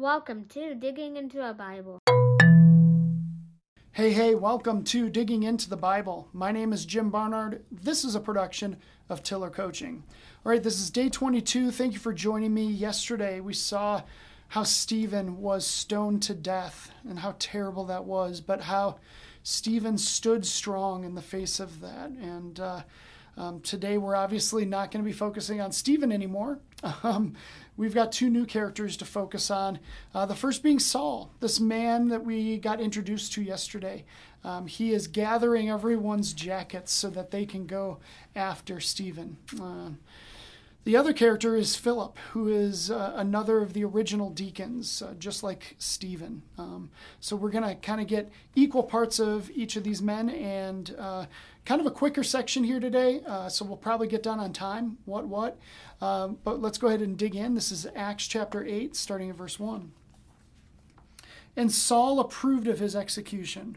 Welcome to Digging into a Bible. Hey, hey, welcome to Digging into the Bible. My name is Jim Barnard. This is a production of Tiller Coaching. All right, this is day 22. Thank you for joining me. Yesterday, we saw how Stephen was stoned to death and how terrible that was, but how Stephen stood strong in the face of that. And uh, um, today, we're obviously not going to be focusing on Stephen anymore. Um, we've got two new characters to focus on. Uh, the first being Saul, this man that we got introduced to yesterday. Um, he is gathering everyone's jackets so that they can go after Stephen. Uh, the other character is Philip, who is uh, another of the original deacons, uh, just like Stephen. Um, so we're going to kind of get equal parts of each of these men and uh, kind of a quicker section here today. Uh, so we'll probably get done on time. What, what? Um, but let's go ahead and dig in. This is Acts chapter 8, starting at verse 1. And Saul approved of his execution.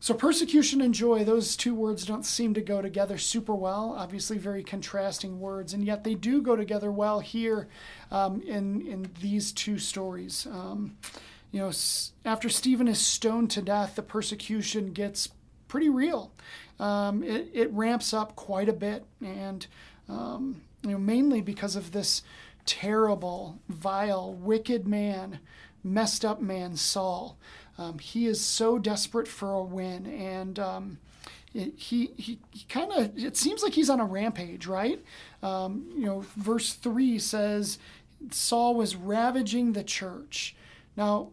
So, persecution and joy, those two words don't seem to go together super well. Obviously, very contrasting words, and yet they do go together well here um, in, in these two stories. Um, you know, after Stephen is stoned to death, the persecution gets pretty real. Um, it, it ramps up quite a bit, and um, you know, mainly because of this terrible, vile, wicked man, messed up man, Saul. Um, he is so desperate for a win, and um, it, he he, he kind of it seems like he's on a rampage, right? Um, you know, verse three says Saul was ravaging the church. Now,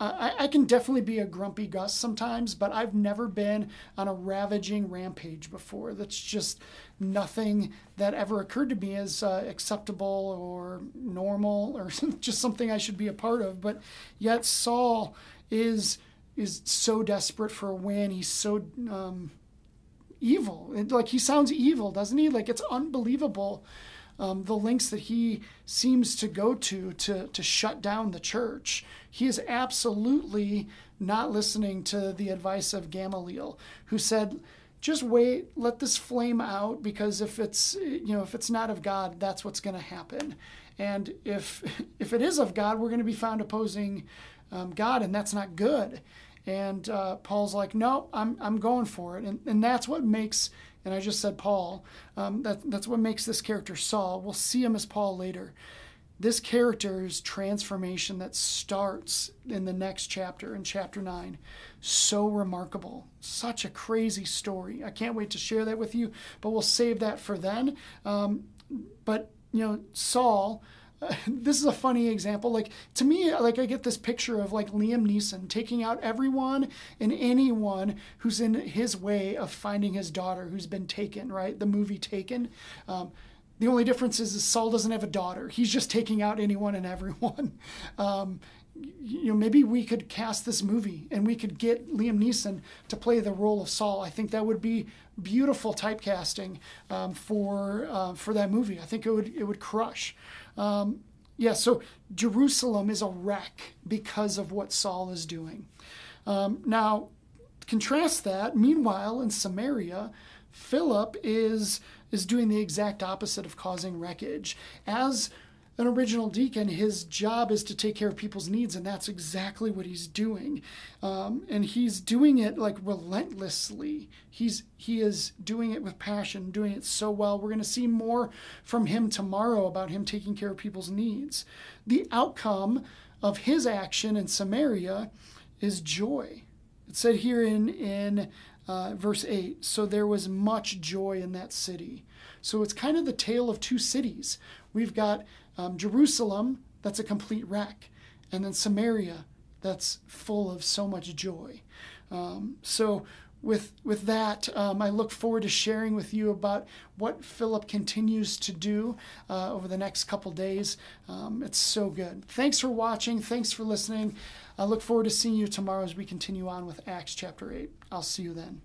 I, I, can definitely be a grumpy Gus sometimes, but I've never been on a ravaging rampage before. That's just nothing that ever occurred to me as uh, acceptable or normal or just something I should be a part of. But yet, Saul is is so desperate for a win. He's so um, evil. like he sounds evil, doesn't he? Like it's unbelievable um, the links that he seems to go to to to shut down the church. He is absolutely not listening to the advice of Gamaliel, who said, "Just wait, let this flame out, because if it's you know if it's not of God, that's what's going to happen." And if if it is of God, we're going to be found opposing um, God, and that's not good. And uh, Paul's like, no, I'm, I'm going for it. And, and that's what makes, and I just said Paul, um, that, that's what makes this character Saul. We'll see him as Paul later. This character's transformation that starts in the next chapter, in chapter 9, so remarkable. Such a crazy story. I can't wait to share that with you, but we'll save that for then. Um, but, you know, Saul this is a funny example. Like to me, like I get this picture of like Liam Neeson taking out everyone and anyone who's in his way of finding his daughter who's been taken. Right, the movie Taken. Um, the only difference is, is Saul doesn't have a daughter. He's just taking out anyone and everyone. Um, you know, maybe we could cast this movie and we could get Liam Neeson to play the role of Saul. I think that would be beautiful typecasting um, for uh, for that movie. I think it would it would crush. Um, yeah, so Jerusalem is a wreck because of what Saul is doing. Um, now, contrast that. Meanwhile, in Samaria, Philip is is doing the exact opposite of causing wreckage. As an original deacon, his job is to take care of people's needs, and that's exactly what he's doing. Um, and he's doing it like relentlessly. He's he is doing it with passion, doing it so well. We're going to see more from him tomorrow about him taking care of people's needs. The outcome of his action in Samaria is joy. It said here in in uh, verse 8 so there was much joy in that city. So it's kind of the tale of two cities. We've got um, Jerusalem, that's a complete wreck, and then Samaria, that's full of so much joy. Um, so with with that, um, I look forward to sharing with you about what Philip continues to do uh, over the next couple days. Um, it's so good. Thanks for watching. Thanks for listening. I look forward to seeing you tomorrow as we continue on with Acts chapter eight. I'll see you then.